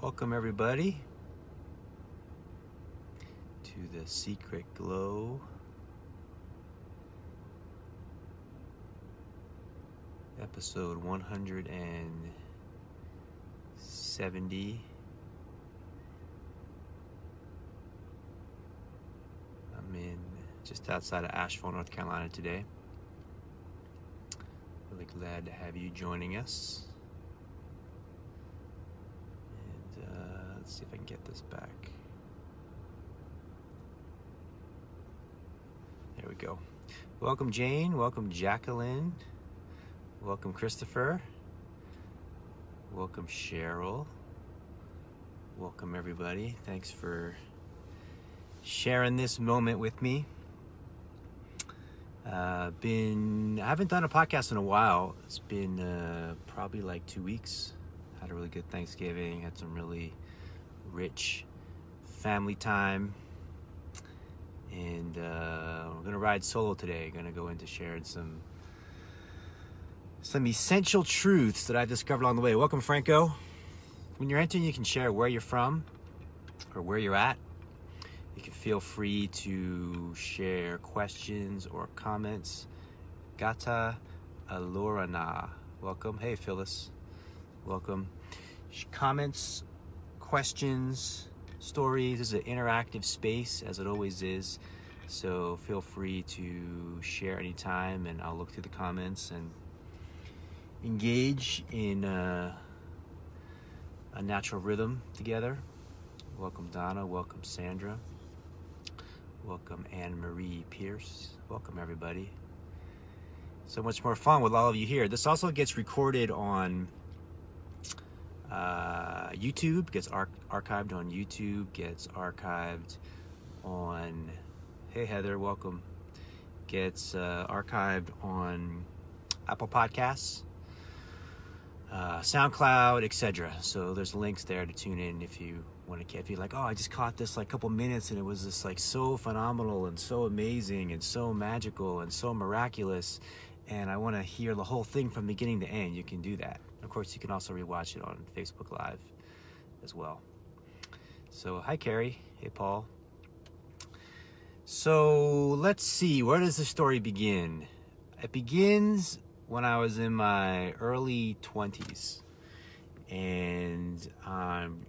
Welcome, everybody, to the Secret Glow episode 170. I'm in just outside of Asheville, North Carolina today. Really glad to have you joining us. And uh, let's see if I can get this back. There we go. Welcome, Jane. Welcome, Jacqueline. Welcome, Christopher. Welcome, Cheryl. Welcome, everybody. Thanks for sharing this moment with me. Uh, been I haven't done a podcast in a while. It's been uh, probably like two weeks. Had a really good Thanksgiving. Had some really rich family time. And uh, we're gonna ride solo today. Gonna go into sharing some some essential truths that I discovered along the way. Welcome, Franco. When you're entering, you can share where you're from or where you're at. You can feel free to share questions or comments. Gata Alorana. Welcome. Hey, Phyllis. Welcome. Comments, questions, stories. This is an interactive space, as it always is. So feel free to share anytime, and I'll look through the comments and engage in uh, a natural rhythm together. Welcome, Donna. Welcome, Sandra. Welcome, Anne Marie Pierce. Welcome, everybody. So much more fun with all of you here. This also gets recorded on uh, YouTube, gets ar- archived on YouTube, gets archived on. Hey, Heather, welcome. Gets uh, archived on Apple Podcasts, uh, SoundCloud, etc. So there's links there to tune in if you want to. If you're like, oh, I just caught this like a couple minutes and it was just like so phenomenal and so amazing and so magical and so miraculous, and I want to hear the whole thing from beginning to end. You can do that. Of course, you can also rewatch it on Facebook Live as well. So hi, Carrie. Hey, Paul. So let's see. Where does the story begin? It begins when I was in my early 20s and I'm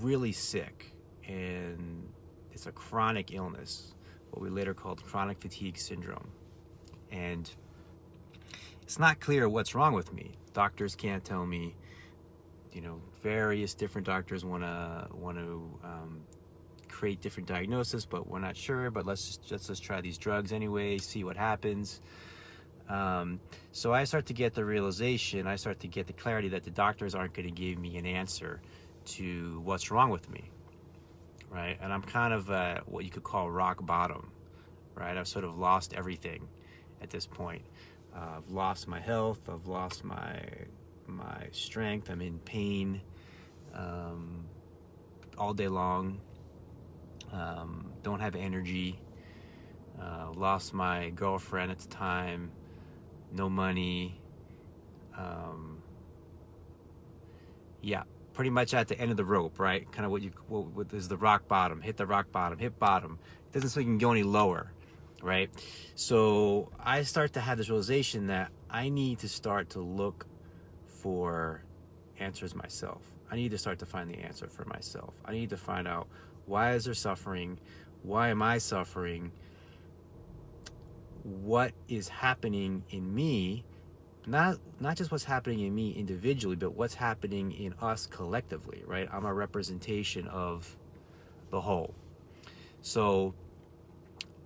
really sick and it's a chronic illness, what we later called chronic fatigue syndrome. And it's not clear what's wrong with me. Doctors can't tell me, you know, various different doctors want to want to um, create different diagnosis, but we're not sure. But let's just let's just try these drugs anyway, see what happens. Um, so I start to get the realization, I start to get the clarity that the doctors aren't going to give me an answer to what's wrong with me, right? And I'm kind of uh, what you could call rock bottom, right? I've sort of lost everything at this point. Uh, I've lost my health. I've lost my my strength. I'm in pain um, all day long. Um, don't have energy. Uh, lost my girlfriend at the time no money. Um, yeah, pretty much at the end of the rope, right? Kind of what you what, what is the rock bottom? Hit the rock bottom, hit bottom. It doesn't so you can go any lower, right? So I start to have this realization that I need to start to look for answers myself. I need to start to find the answer for myself. I need to find out why is there suffering? Why am I suffering? what is happening in me not not just what's happening in me individually but what's happening in us collectively right i'm a representation of the whole so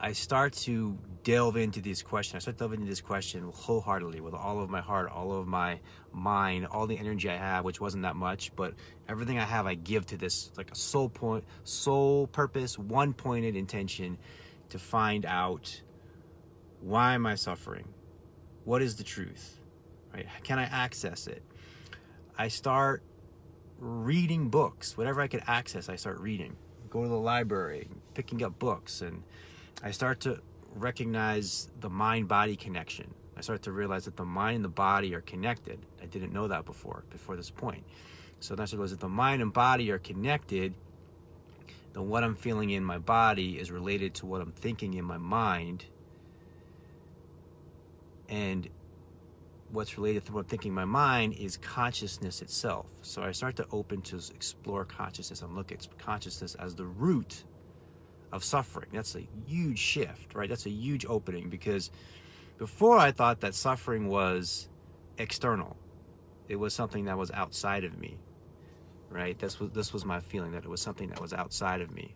i start to delve into this question i start delving into this question wholeheartedly with all of my heart all of my mind all the energy i have which wasn't that much but everything i have i give to this like a soul point soul purpose one pointed intention to find out why am I suffering? What is the truth? Right? Can I access it? I start reading books, whatever I could access, I start reading. Go to the library, picking up books, and I start to recognize the mind body connection. I start to realize that the mind and the body are connected. I didn't know that before, before this point. So that's what was that the mind and body are connected, then what I'm feeling in my body is related to what I'm thinking in my mind. And what's related to what I'm thinking in my mind is consciousness itself. So I start to open to explore consciousness and look at consciousness as the root of suffering. That's a huge shift, right? That's a huge opening because before I thought that suffering was external. It was something that was outside of me. Right? This was this was my feeling that it was something that was outside of me.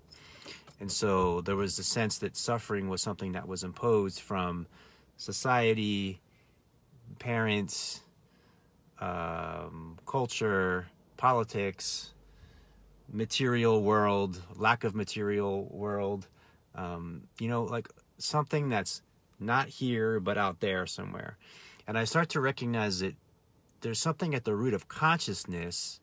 And so there was the sense that suffering was something that was imposed from society, parents, um, culture, politics, material world, lack of material world, um, you know, like something that's not here but out there somewhere. And I start to recognize that there's something at the root of consciousness,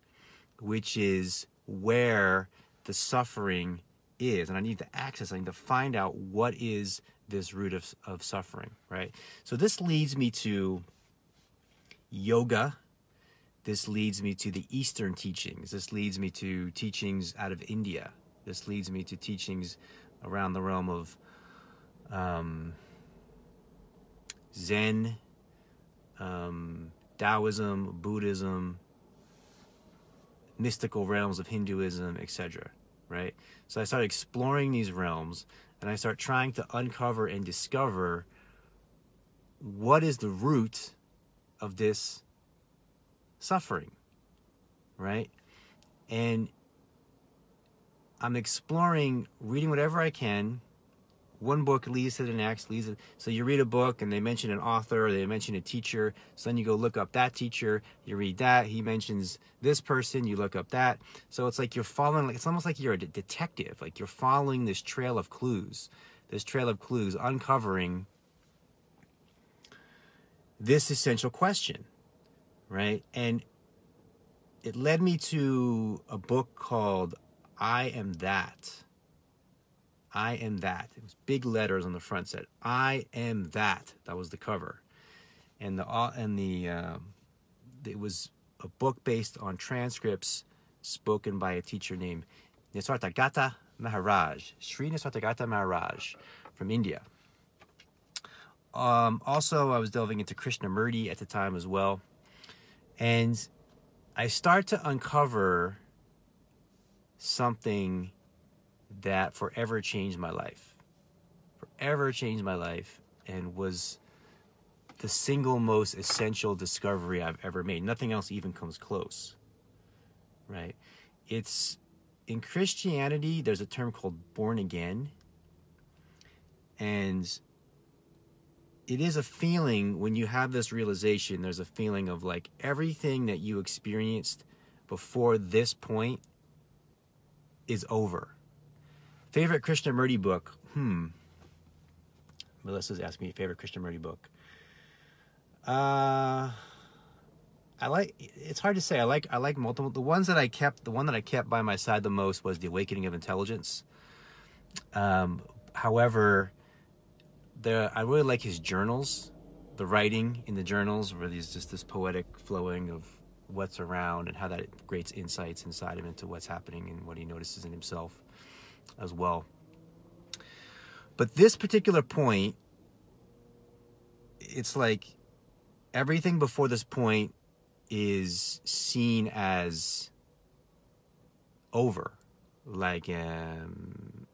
which is where the suffering is. And I need to access, I need to find out what is this root of, of suffering, right? So this leads me to yoga. This leads me to the Eastern teachings. This leads me to teachings out of India. This leads me to teachings around the realm of um, Zen, um, Taoism, Buddhism, mystical realms of Hinduism, etc. Right? So I start exploring these realms and I start trying to uncover and discover what is the root of this suffering, right? And I'm exploring, reading whatever I can. One book leads to the next, leads to, so you read a book and they mention an author or they mention a teacher. So then you go look up that teacher, you read that, he mentions this person, you look up that. So it's like you're following, like it's almost like you're a detective, like you're following this trail of clues, this trail of clues, uncovering this essential question right? And it led me to a book called I Am That. I Am That. It was big letters on the front said I Am That. That was the cover. And the and the um, it was a book based on transcripts spoken by a teacher named Nisargadatta Maharaj, Sri Nisargadatta Maharaj from India. Um, also, I was delving into Krishnamurti at the time as well. And I start to uncover something that forever changed my life. Forever changed my life and was the single most essential discovery I've ever made. Nothing else even comes close. Right? It's in Christianity, there's a term called born again. And it is a feeling when you have this realization there's a feeling of like everything that you experienced before this point is over. Favorite krishnamurti book? Hmm. Melissa's asked me favorite krishnamurti book. Uh i like it's hard to say. I like i like multiple the ones that i kept the one that i kept by my side the most was the awakening of intelligence. Um however I really like his journals, the writing in the journals, where there's just this poetic flowing of what's around and how that creates insights inside him into what's happening and what he notices in himself as well. But this particular point, it's like everything before this point is seen as over, like um,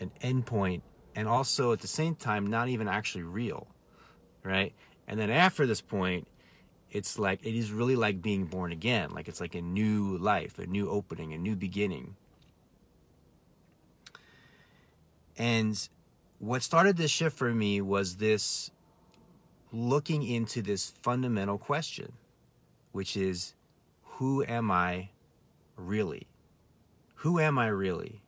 an endpoint and also at the same time not even actually real, right? And then after this point, it's like it is really like being born again, like it's like a new life, a new opening, a new beginning. And what started this shift for me was this looking into this fundamental question, which is who am I really? Who am I really?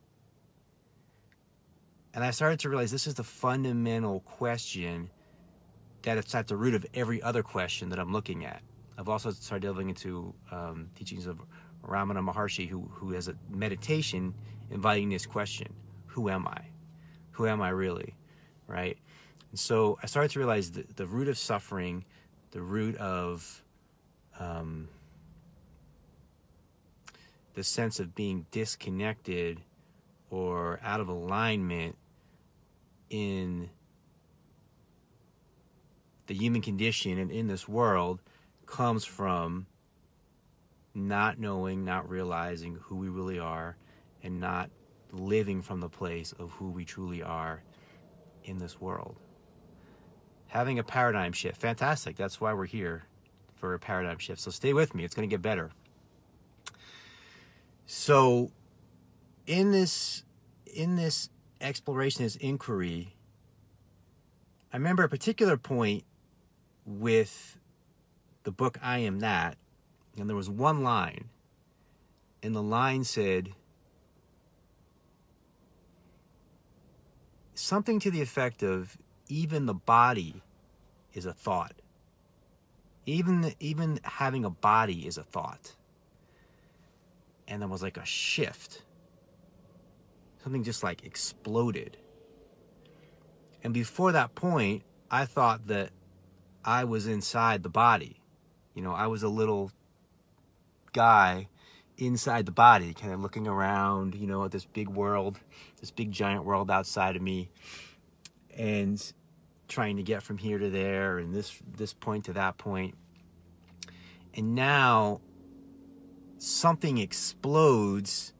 And I started to realize this is the fundamental question that it's at the root of every other question that I'm looking at. I've also started delving into um, teachings of Ramana Maharshi, who, who has a meditation inviting this question Who am I? Who am I really? Right? And so I started to realize the, the root of suffering, the root of um, the sense of being disconnected or out of alignment in the human condition and in this world comes from not knowing, not realizing who we really are, and not living from the place of who we truly are in this world. Having a paradigm shift, fantastic. That's why we're here for a paradigm shift. So stay with me, it's going to get better. So, in this in this exploration, is inquiry, I remember a particular point with the book I Am That, and there was one line, and the line said something to the effect of even the body is a thought. Even even having a body is a thought. And there was like a shift something just like exploded. And before that point, I thought that I was inside the body. You know, I was a little guy inside the body, kind of looking around, you know, at this big world, this big giant world outside of me, and trying to get from here to there and this this point to that point. And now something explodes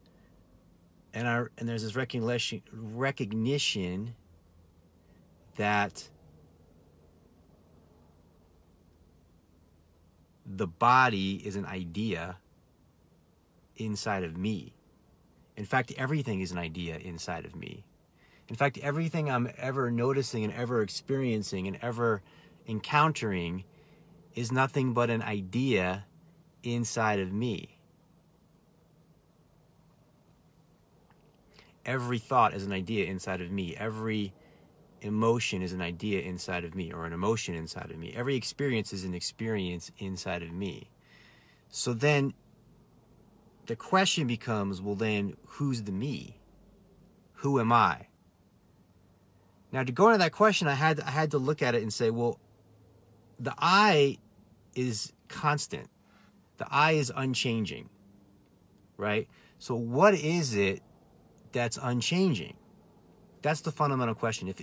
and our and there's this recognition recognition that the body is an idea inside of me. In fact, everything is an idea inside of me. In fact, everything I'm ever noticing and ever experiencing and ever encountering is nothing but an idea inside of me. Every thought is an idea inside of me. Every emotion is an idea inside of me or an emotion inside of me. Every experience is an experience inside of me. So then the question becomes well, then who's the me? Who am I? Now, to go into that question, I had, I had to look at it and say, well, the I is constant, the I is unchanging, right? So, what is it that's unchanging? That's the fundamental question. If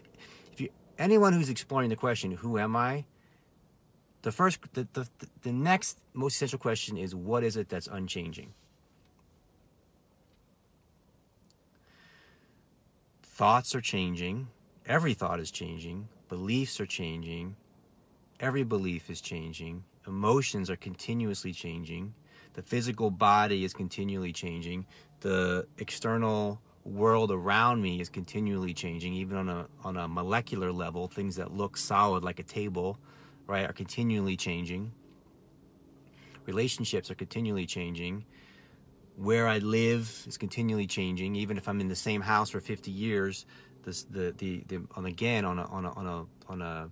if you anyone who's exploring the question, who am I? The first the, the, the next most essential question is what is it that's unchanging? Thoughts are changing. Every thought is changing. Beliefs are changing. Every belief is changing. Emotions are continuously changing. The physical body is continually changing. The external world around me is continually changing, even on a on a molecular level. Things that look solid like a table, right, are continually changing. Relationships are continually changing. Where I live is continually changing. Even if I'm in the same house for 50 years, this, the, the the on again on a on a on a on a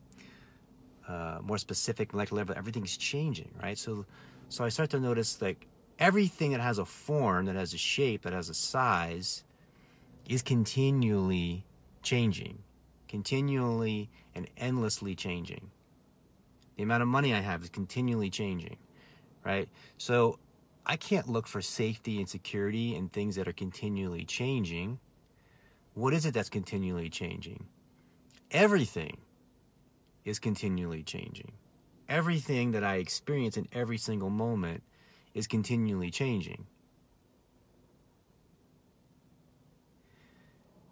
uh, more specific molecular level, everything's changing, right? So so I start to notice like everything that has a form, that has a shape, that has a size is continually changing, continually and endlessly changing. The amount of money I have is continually changing, right? So I can't look for safety and security in things that are continually changing. What is it that's continually changing? Everything is continually changing. Everything that I experience in every single moment is continually changing.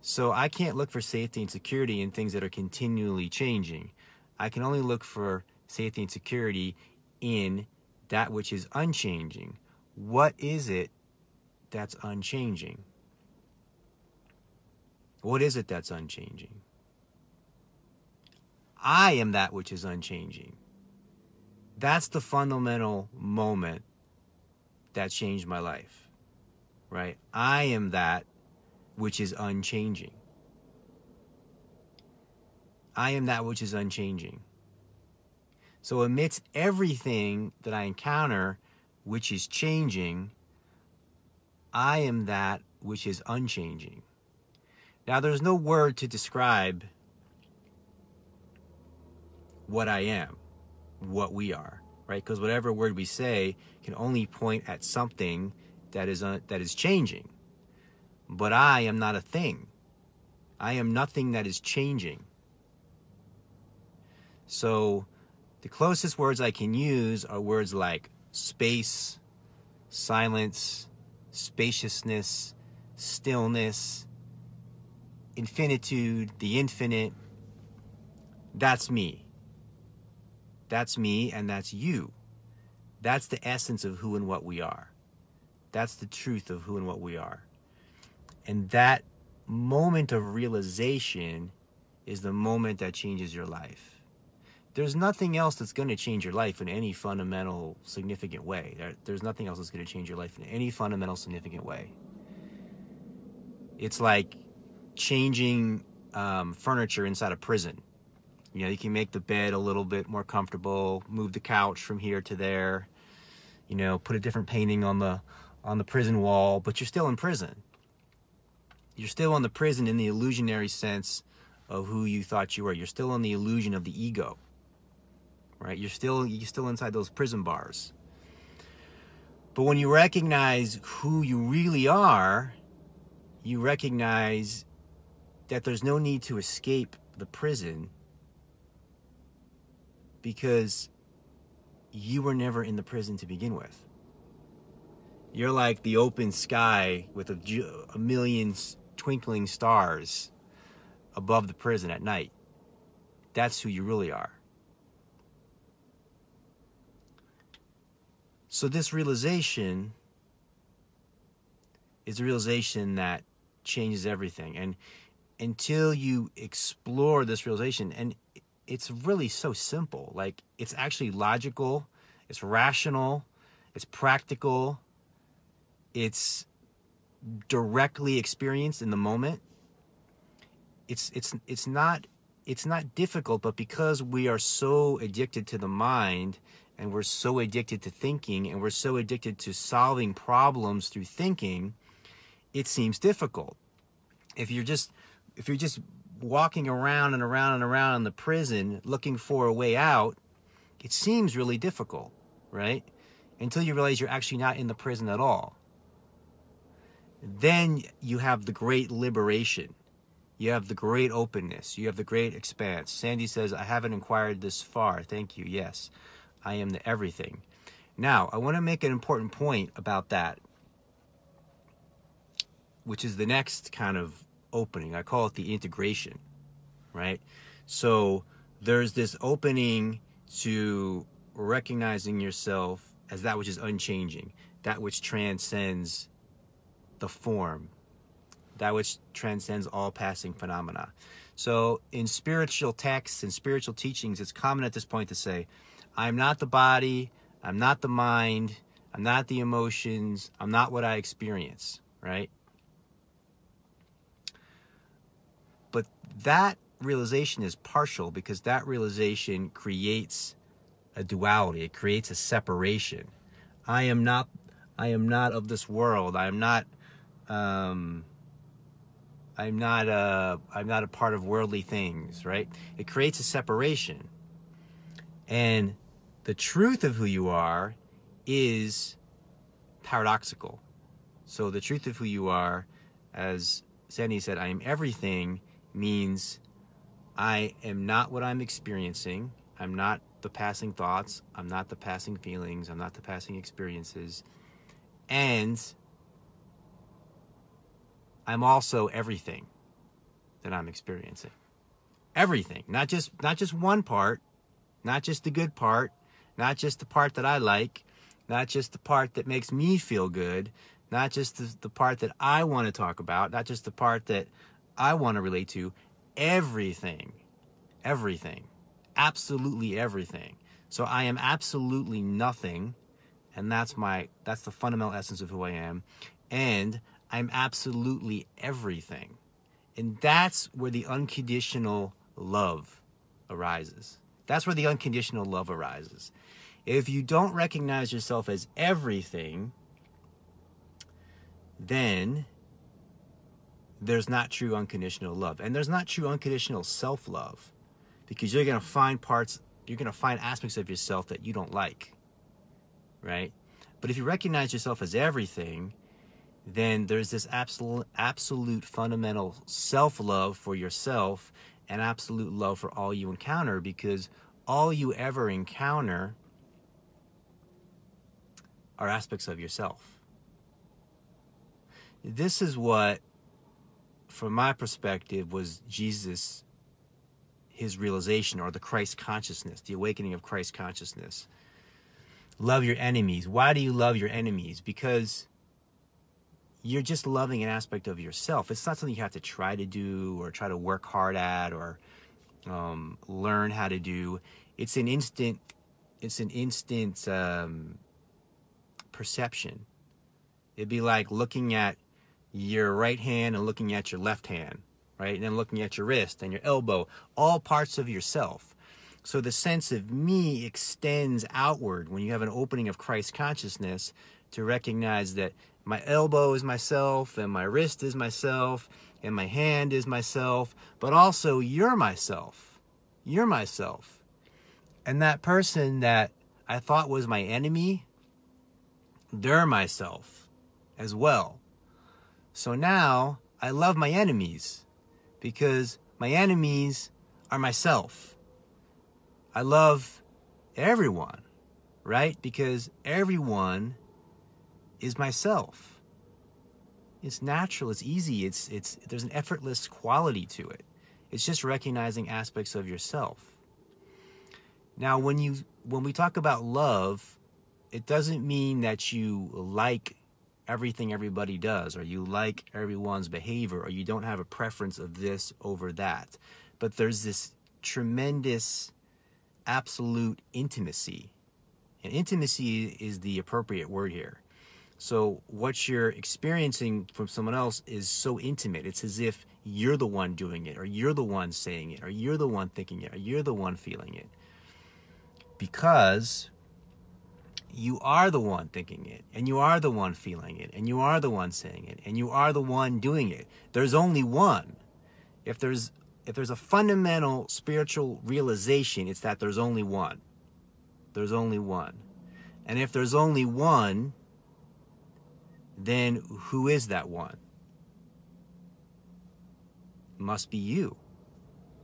So I can't look for safety and security in things that are continually changing. I can only look for safety and security in that which is unchanging. What is it that's unchanging? What is it that's unchanging? I am that which is unchanging. That's the fundamental moment that changed my life, right? I am that which is unchanging. I am that which is unchanging. So, amidst everything that I encounter which is changing, I am that which is unchanging. Now, there's no word to describe what I am, what we are, right? Because whatever word we say can only point at something that is uh, that is changing. But I am not a thing. I am nothing that is changing. So the closest words I can use are words like space, silence, spaciousness, stillness, infinitude, the infinite. That's me. That's me, and that's you. That's the essence of who and what we are. That's the truth of who and what we are. And that moment of realization is the moment that changes your life. There's nothing else that's going to change your life in any fundamental, significant way. There, there's nothing else that's going to change your life in any fundamental, significant way. It's like changing um, furniture inside a prison. You know, you can make the bed a little bit more comfortable, move the couch from here to there, you know, put a different painting on the on the prison wall, but you're still in prison. You're still in the prison in the illusionary sense of who you thought you were. You're still in the illusion of the ego. Right? You're still you're still inside those prison bars. But when you recognize who you really are, you recognize that there's no need to escape the prison because you were never in the prison to begin with. You're like the open sky with a, a million twinkling stars above the prison at night. That's who you really are. So, this realization is a realization that changes everything. And until you explore this realization, and it's really so simple. Like it's actually logical, it's rational, it's practical, it's directly experienced in the moment. It's it's it's not it's not difficult, but because we are so addicted to the mind and we're so addicted to thinking and we're so addicted to solving problems through thinking, it seems difficult. If you're just if you're just walking around and around and around in the prison looking for a way out, it seems really difficult, right? Until you realize you're actually not in the prison at all. Then you have the great liberation. You have the great openness. You have the great expanse. Sandy says, I haven't inquired this far. Thank you. Yes, I am the everything. Now, I want to make an important point about that, which is the next kind of opening. I call it the integration, right? So there's this opening to recognizing yourself as that which is unchanging, that which transcends the form, that which transcends all passing phenomena. So in spiritual texts and spiritual teachings, it's common at this point to say, I'm not the body, I'm not the mind, I'm not the emotions, I'm not what I experience, right? But that realization is partial because that realization creates a duality. It creates a separation. I am not I am not of this world. I am not um, I'm not a I'm not a part of worldly things, right? It creates a separation. And the truth of who you are is paradoxical. So the truth of who you are, as Sandy said, I am everything means I am not what I'm experiencing. I'm not the passing thoughts. I'm not the passing feelings. I'm not the passing experiences. And I'm also everything that I'm experiencing. Everything, not just not just one part, not just the good part, not just the part that I like, not just the part that makes me feel good, not just the, the part that I want to talk about, not just the part that I want to relate to everything. Everything. Absolutely everything. So I am absolutely nothing. And that's my that's the fundamental essence of who I am. And I'm absolutely everything. And that's where the unconditional love arises. That's where the unconditional love arises. If you don't recognize yourself as everything, then there's not true unconditional love. And there's not true unconditional self love because you're going to find parts, you're going to find aspects of yourself that you don't like. Right? But if you recognize yourself as everything, then there's this absolute absolute fundamental self-love for yourself and absolute love for all you encounter because all you ever encounter are aspects of yourself. This is what from my perspective was Jesus his realization or the Christ consciousness, the awakening of Christ consciousness. Love your enemies. Why do you love your enemies? Because you're just loving an aspect of yourself. It's not something you have to try to do or try to work hard at or um, learn how to do. It's an instant. It's an instant um, perception. It'd be like looking at your right hand and looking at your left hand, right, and then looking at your wrist and your elbow, all parts of yourself. So the sense of me extends outward when you have an opening of Christ consciousness to recognize that my elbow is myself, and my wrist is myself, and my hand is myself, but also you're myself. You're myself. And that person that I thought was my enemy, they're myself as well. So now I love my enemies because my enemies are myself. I love everyone, right? Because everyone is myself. It's natural, it's easy, it's it's there's an effortless quality to it. It's just recognizing aspects of yourself. Now, when you when we talk about love, it doesn't mean that you like everything everybody does or you like everyone's behavior or you don't have a preference of this over that. But there's this tremendous absolute intimacy. And intimacy is the appropriate word here. So what you're experiencing from someone else is so intimate. It's as if you're the one doing it, or you're the one saying it, or you're the one thinking it, or you're the one feeling it. Because you are the one thinking it, and you are the one feeling it, and you are the one saying it, and you are the one doing it. There's only one. If there's if there's a fundamental spiritual realization, it's that there's only one. There's only one. And if there's only one, then who is that one? Must be you.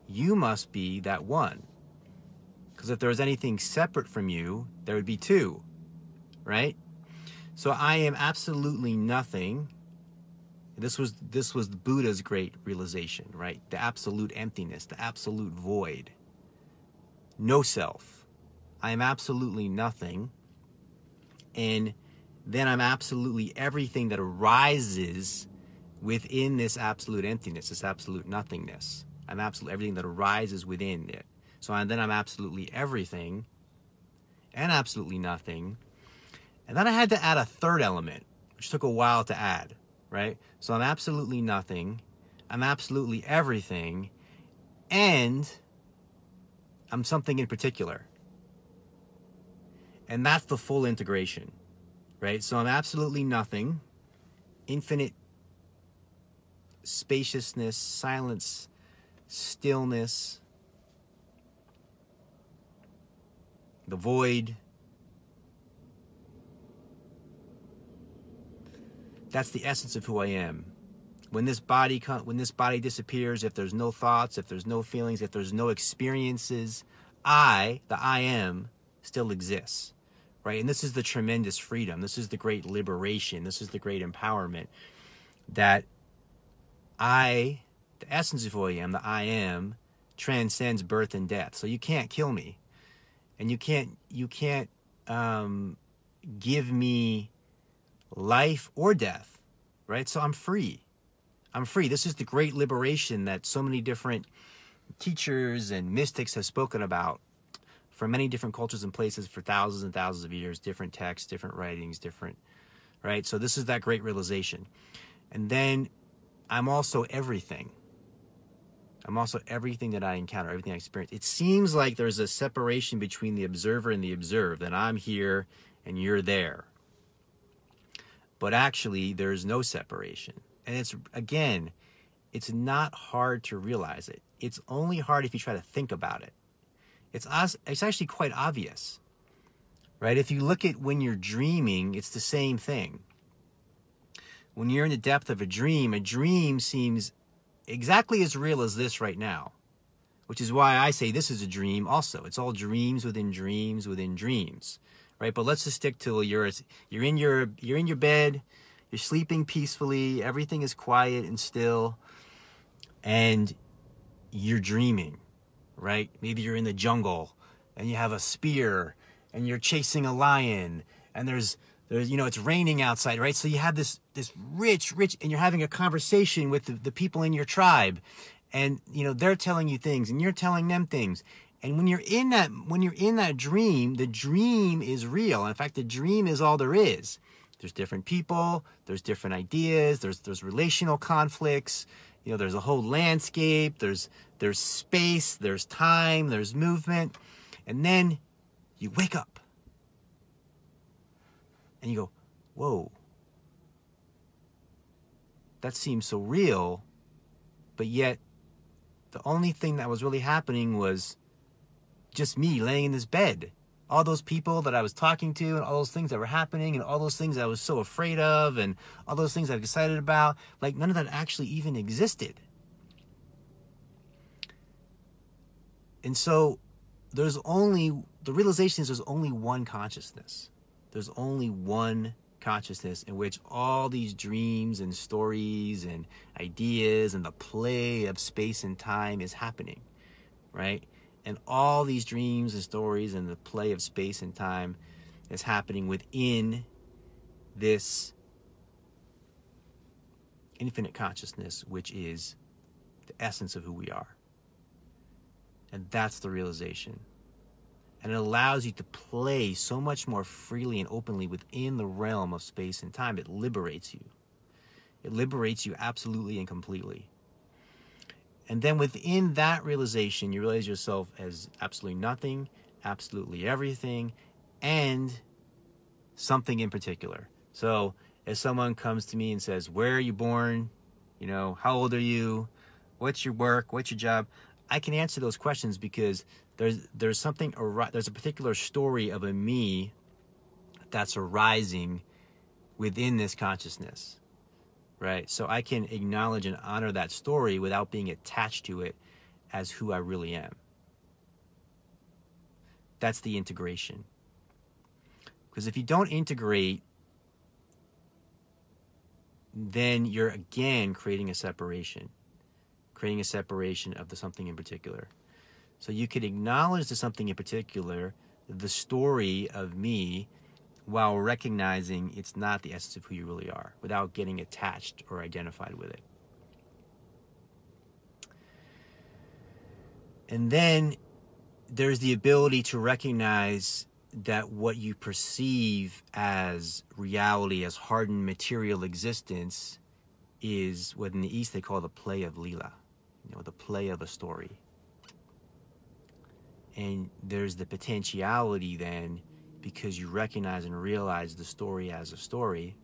You must be that one. Because if there was anything separate from you, there would be two, right? So I am absolutely nothing. This was this was the Buddha's great realization, right? The absolute emptiness, the absolute void. No self. I am absolutely nothing. And then I'm absolutely everything that arises within this absolute emptiness, this absolute nothingness. I'm absolutely everything that arises within it. So then I'm absolutely everything and absolutely nothing. And then I had to add a third element, which took a while to add, right? So I'm absolutely nothing, I'm absolutely everything, and I'm something in particular. And that's the full integration right? So I'm absolutely nothing, infinite spaciousness, silence, stillness, the void. That's the essence of who I am. When this body when this body disappears, if there's no thoughts, if there's no feelings, if there's no experiences, I, the I am, still exists right? And this is the tremendous freedom. This is the great liberation. This is the great empowerment that I, the essence of who I am, the I am, transcends birth and death. So you can't kill me, and you can't you can't um, give me life or death, right? So I'm free. I'm free. This is the great liberation that so many different teachers and mystics have spoken about from many different cultures and places for thousands and thousands of years, different texts, different writings, different, right? So this is that great realization. And then I'm also everything. I'm also everything that I encounter, everything I experience. It seems like there's a separation between the observer and the observed, that I'm here and you're there. But actually, there's no separation. And it's, again, it's not hard to realize it. It's only hard if you try to think about it. It's it's actually quite obvious, right? If you look at when you're dreaming, it's the same thing. when you're in the depth of a dream, a dream seems exactly as real as this right now, which is why I say this is a dream also. It's all dreams within dreams within dreams, right? But let's just stick to you're you're in your you're in your bed, you're sleeping peacefully, everything is quiet and still, and you're dreaming, right? Maybe you're in the jungle and you have a spear and you're chasing a lion and there's there's you know it's raining outside right? So you have this this rich rich and you're having a conversation with the, the people in your tribe and you know they're telling you things and you're telling them things. And when you're in that when you're in that dream the dream is real. In fact the dream is all there is. There's different people there's different ideas there's there's relational conflicts you know there's a whole landscape there's there's space there's time there's movement. And then you wake up. And you go, whoa, that seems so real, but yet the only thing that was really happening was just me laying in this bed. All those people that I was talking to, and all those things that were happening, and all those things I was so afraid of, and all those things I was excited about, like none of that actually even existed. And so there's only, the realization is there's only one consciousness there's only one consciousness in which all these dreams and stories and ideas and the play of space and time is happening, right? And all these dreams and stories and the play of space and time is happening within this infinite consciousness, which is the essence of who we are. And that's the realization and it allows you to play so much more freely and openly within the realm of space and time. It liberates you. It liberates you absolutely and completely. And then within that realization, you realize yourself as absolutely nothing, absolutely everything, and something in particular. So if someone comes to me and says, Where are you born? You know, how old are you? What's your work? What's your job? I can answer those questions because there's there's something there's a particular story of a me that's arising within this consciousness right? So i can acknowledge and honor that story without being attached to it as who i really am. That's the integration. Because if you don't integrate then you're again creating a separation creating a separation of the something in particular. So you could acknowledge to something in particular the story of me while recognizing it's not the essence of who you really are without getting attached or identified with it. And then there's the ability to recognize that what you perceive as reality, as hardened material existence, is what in the East they call the play of Lila, you know, the play of a story and there's the potentiality then because you recognize and realize the story as a story.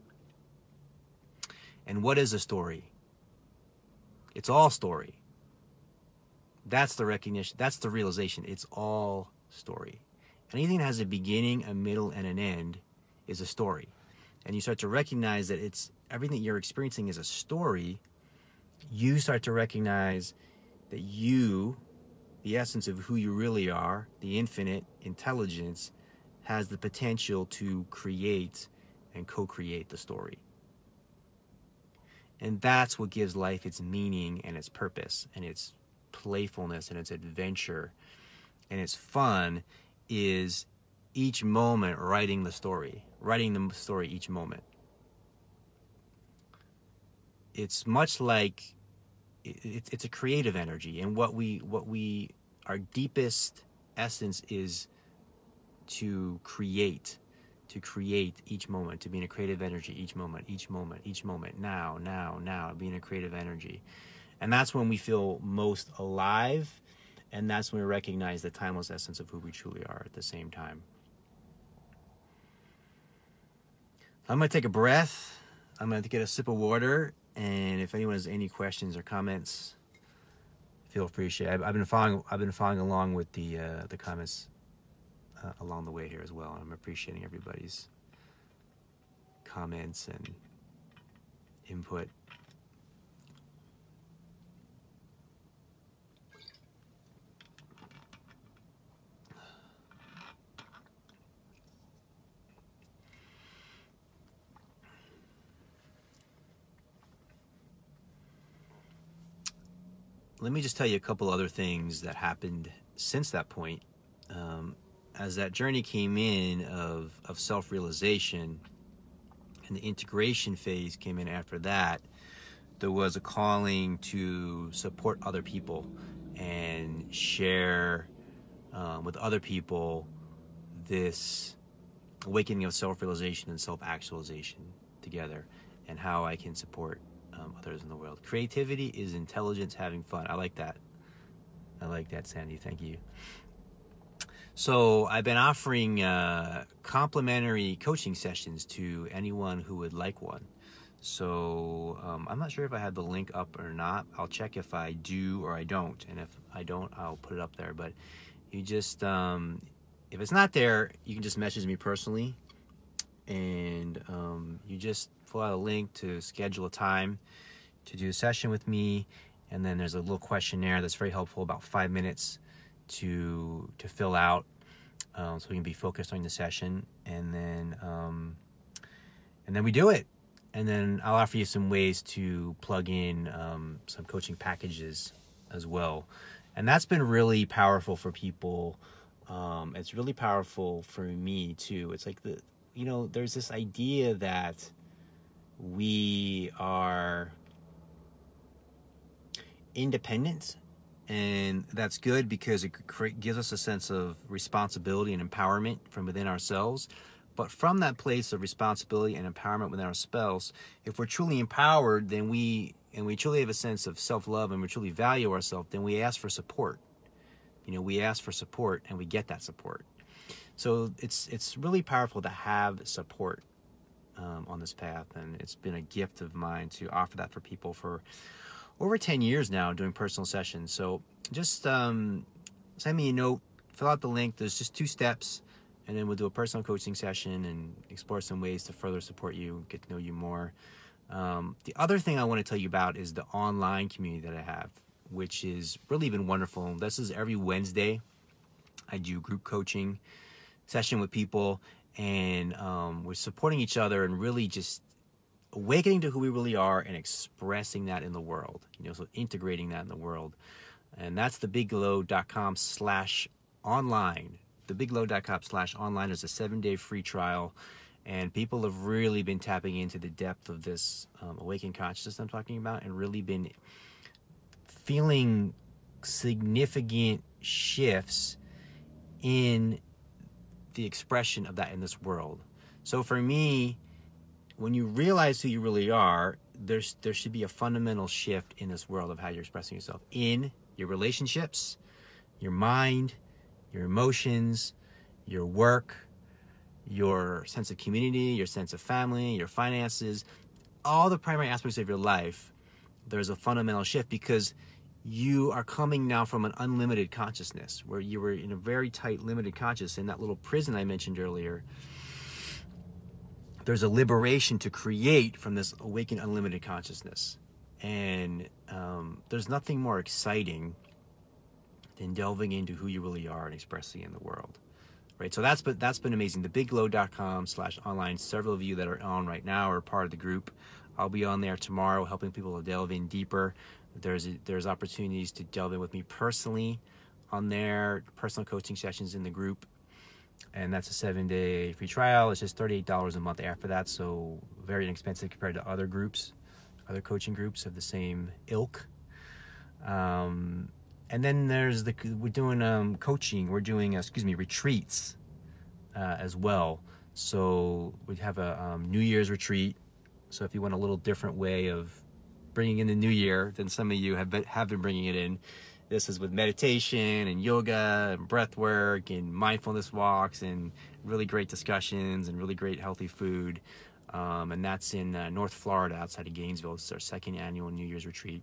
And what is a story? It's all story. That's the recognition that's the realization. It's all story. Anything that has a beginning a middle and an end is a story. And you start to recognize that it's everything you're experiencing is a story. You start to recognize that you the essence of who you really are, the infinite intelligence, has the potential to create and co create the story. And that's what gives life its meaning and its purpose and its playfulness and its adventure and its fun is each moment writing the story, writing the story each moment. It's much like it's it's a creative energy and what we what we our deepest essence is to create to create each moment to be in a creative energy each moment each moment each moment now now now being a creative energy and that's when we feel most alive and that's when we recognize the timeless essence of who we truly are at the same time i'm going to take a breath i'm going to get a sip of water and if anyone has any questions or comments, feel free to share. I've, I've been following. I've been following along with the uh, the comments uh, along the way here as well. And I'm appreciating everybody's comments and input. let me just tell you a couple other things that happened since that point. Um, as that journey came in of, of self realization and the integration phase came in after that, there was a calling to support other people and share um, with other people this awakening of self realization and self actualization together and how I can support um, others in the world. Creativity is intelligence having fun. I like that. I like that, Sandy. Thank you. So I've been offering uh, complimentary coaching sessions to anyone who would like one. So um, I'm not sure if I have the link up or not. I'll check if I do or I don't, and if I don't, I'll put it up there. But you just, um, if it's not there, you can just message me personally, and um, you just fill out a link to schedule a time to do a session with me. And then there's a little questionnaire that's very helpful, about five minutes to to fill out, um, so we can be focused on the session. And then um, and then we do it. And then I'll offer you some ways to plug in um, some coaching packages as well. And that's been really powerful for people. Um, it's really powerful for me too. It's like the you know, there's this idea that we are independent and that's good because it gives us a sense of responsibility and empowerment from within ourselves. But from that place of responsibility and empowerment within ourselves if we're truly empowered then we and we truly have a sense of self-love and we truly value ourselves then we ask for support. You know we ask for support and we get that support. So it's it's really powerful to have support um, on this path, and it's been a gift of mine to offer that for people for over 10 years now doing personal sessions. So just um, send me a note, fill out the link. There's just two steps, and then we'll do a personal coaching session and explore some ways to further support you, get to know you more. Um, the other thing I want to tell you about is the online community that I have, which is really been wonderful. This is every Wednesday. I do group coaching session with people and um, we're supporting each other and really just awakening to who we really are and expressing that in the world you know so integrating that in the world and that's thebigglow.com slash online thebigglow.com slash online is a seven day free trial and people have really been tapping into the depth of this um, awakened consciousness i'm talking about and really been feeling significant shifts in the expression of that in this world. So for me, when you realize who you really are, there's there should be a fundamental shift in this world of how you're expressing yourself in your relationships, your mind, your emotions, your work, your sense of community, your sense of family, your finances, all the primary aspects of your life. There's a fundamental shift because you are coming now from an unlimited consciousness where you were in a very tight limited consciousness in that little prison i mentioned earlier there's a liberation to create from this awakened unlimited consciousness. And um, there's nothing more exciting than delving into who you really are and expressing in the world right? So that's been that's been amazing. Thebigglow.com slash online. Several of you that are on right now are part of the group. I'll be on there tomorrow helping people to delve in deeper. There's there's opportunities to delve in with me personally on their personal coaching sessions in the group, and that's a seven day free trial. It's just thirty eight dollars a month after that, so very inexpensive compared to other groups, other coaching groups of the same ilk. Um, and then there's the we're doing um, coaching. We're doing uh, excuse me retreats uh, as well. So we have a um, New Year's retreat. So if you want a little different way of bringing in the new year than some of you have been, have been bringing it in. This is with meditation and yoga and breath work and mindfulness walks and really great discussions and really great healthy food. Um, and that's in uh, North Florida outside of Gainesville. It's our second annual New Year's retreat.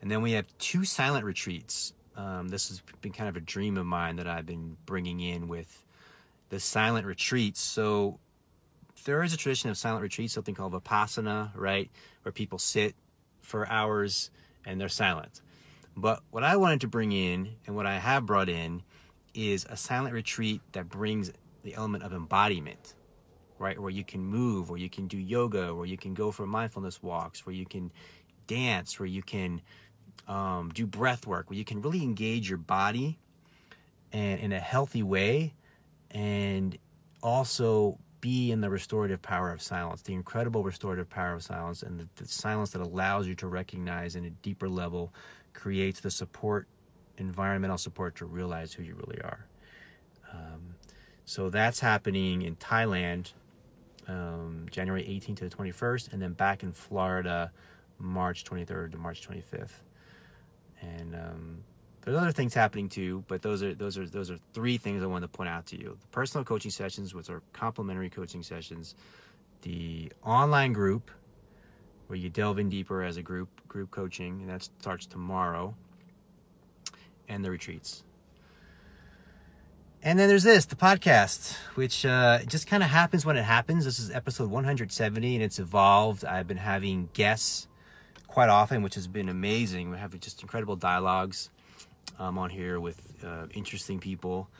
And then we have two silent retreats. Um, this has been kind of a dream of mine that I've been bringing in with the silent retreats. So there is a tradition of silent retreats, something called vipassana, right, where people sit for hours and they're silent. But what I wanted to bring in, and what I have brought in, is a silent retreat that brings the element of embodiment, right? Where you can move, where you can do yoga, where you can go for mindfulness walks, where you can dance, where you can um, do breath work, where you can really engage your body and in a healthy way, and also be in the restorative power of silence, the incredible restorative power of silence, and the, the silence that allows you to recognize in a deeper level creates the support, environmental support to realize who you really are. Um, so that's happening in Thailand, um, January 18th to the 21st, and then back in Florida, March 23rd to March 25th. And um, there's other things happening too, but those are those are those are three things I wanted to point out to you: the personal coaching sessions, which are complimentary coaching sessions, the online group, where you delve in deeper as a group group coaching, and that starts tomorrow, and the retreats. And then there's this, the podcast, which uh, just kind of happens when it happens. This is episode 170, and it's evolved. I've been having guests quite often, which has been amazing. We have just incredible dialogues um, on here with uh, interesting people.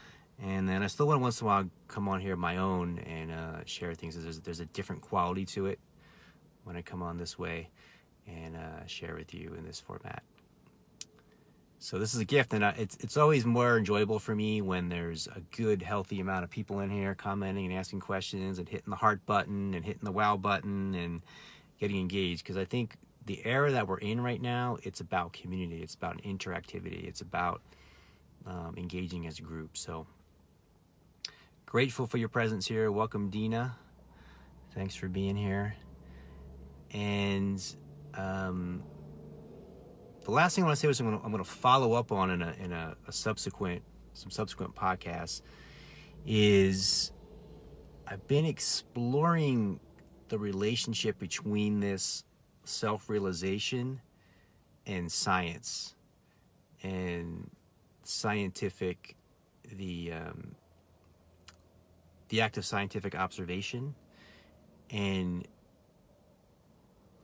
And then I still want once in a while come on here my own and uh, share things. There's, there's a different quality to it when I come on this way and uh, share with you in this format. So this is a gift, and it's it's always more enjoyable for me when there's a good, healthy amount of people in here commenting and asking questions and hitting the heart button and hitting the wow button and getting engaged. Because I think the era that we're in right now, it's about community, it's about interactivity, it's about um, engaging as a group. So grateful for your presence here. Welcome, Dina. Thanks for being here. And um, the last thing I want to say was I'm going to follow up on in a in a, a subsequent some subsequent podcasts is I've been exploring the relationship between this self-realization and science and scientific the um, the act of scientific observation. And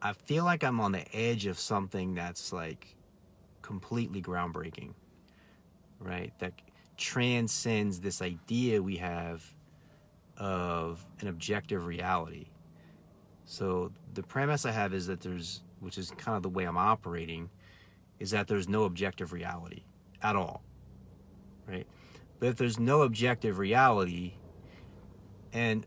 I feel like I'm on the edge of something that's like completely groundbreaking, right? That transcends this idea we have of an objective reality. So the premise I have is that there's, which is kind of the way I'm operating, is that there's no objective reality at all, right? But if there's no objective reality, and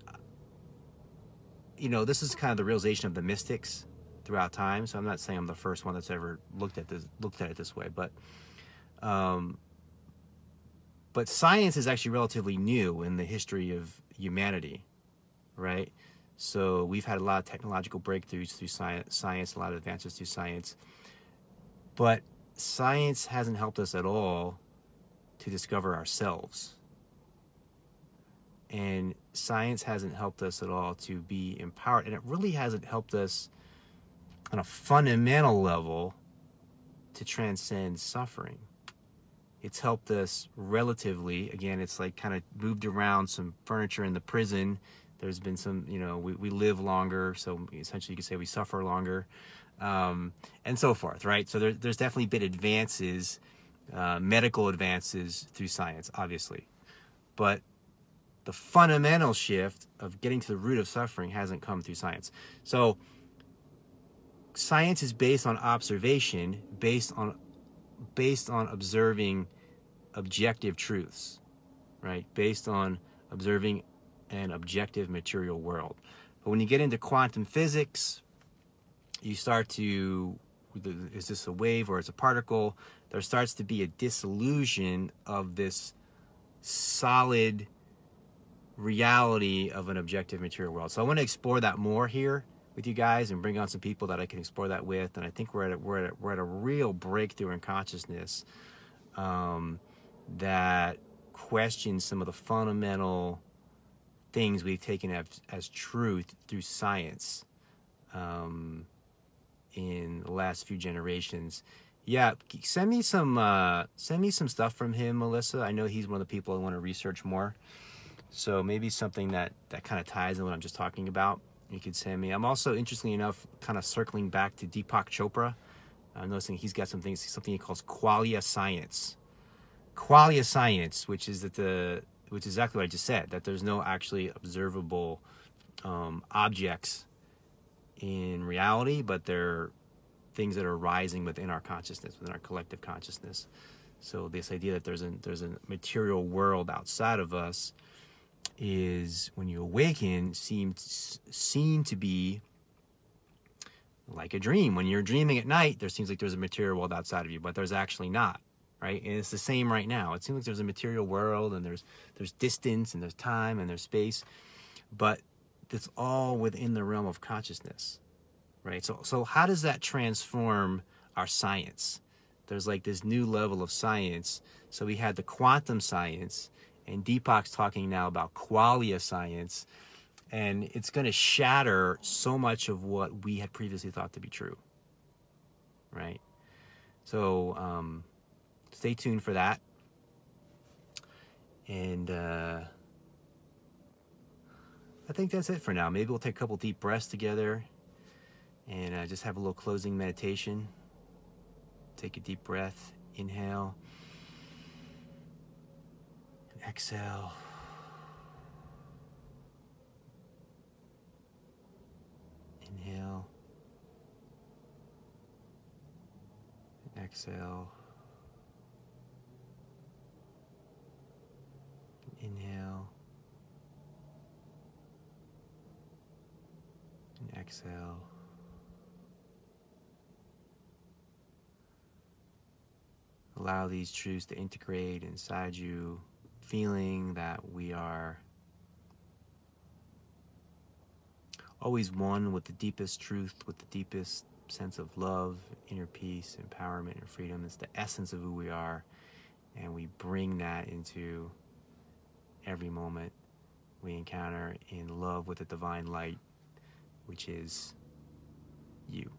you know, this is kind of the realization of the mystics throughout time. So I'm not saying I'm the first one that's ever looked at this looked at it this way, but um, but science is actually relatively new in the history of humanity, right? So we've had a lot of technological breakthroughs through science, science, a lot of advances through science, but science hasn't helped us at all to discover ourselves. And science hasn't helped us at all to be empowered. And it really hasn't helped us on a fundamental level to transcend suffering. It's helped us relatively. Again, it's like kind of moved around some furniture in the prison. There's been some, you know, we, we live longer, so essentially you could say we suffer longer, um, and so forth, right? So there, there's definitely been advances, uh, medical advances through science, obviously. But the fundamental shift of getting to the root of suffering hasn't come through science. So science is based on observation, based on based on observing objective truths, right? Based on observing an objective material world. But when you get into quantum physics, you start to is this a wave or is a particle? There starts to be a disillusion of this solid reality of an objective material world. So I want to explore that more here with you guys and bring on some people that I can explore that with. And I think we're at a, we're at a, we're at a real breakthrough in consciousness um, that questions some of the fundamental things we've taken as, as truth through science um, in the last few generations. Yeah, send me some uh, send me some stuff from him, Melissa. I know he's one of the people I want to research more. So maybe something that that kind of ties in what I'm just talking about. You could send me. I'm also interestingly enough kind of circling back to Deepak Chopra. I'm noticing he's got some things, something he calls qualia science. Qualia science, which is that the which is exactly what I just said, that there's no actually observable um, objects in reality, but they're things that are rising within our consciousness, within our collective consciousness. So this idea that there's a there's a material world outside of us is when you awaken seems seen to be like a dream. When you're dreaming at night, there seems like there's a material world outside of you, but there's actually not, right? And it's the same right now. It seems like there's a material world and there's there's distance and there's time and there's space, but it's all within the realm of consciousness, right? So so how does that transform our science? There's like this new level of science. So we had the quantum science, and Deepak's talking now about qualia science, and it's going to shatter so much of what we had previously thought to be true. Right? So um, stay tuned for that. And uh, I think that's it for now. Maybe we'll take a couple deep breaths together and uh, just have a little closing meditation. Take a deep breath. Inhale. Exhale. Inhale. Exhale. Inhale. And exhale. Allow these truths to integrate inside you, feeling that we are always one with the deepest truth, with the deepest sense of love, inner peace, empowerment, and freedom. It's the essence of who we are. And we bring that into every moment we encounter in love with the divine light, which is you.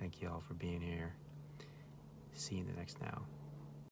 Thank you all for being here. See you in the next now.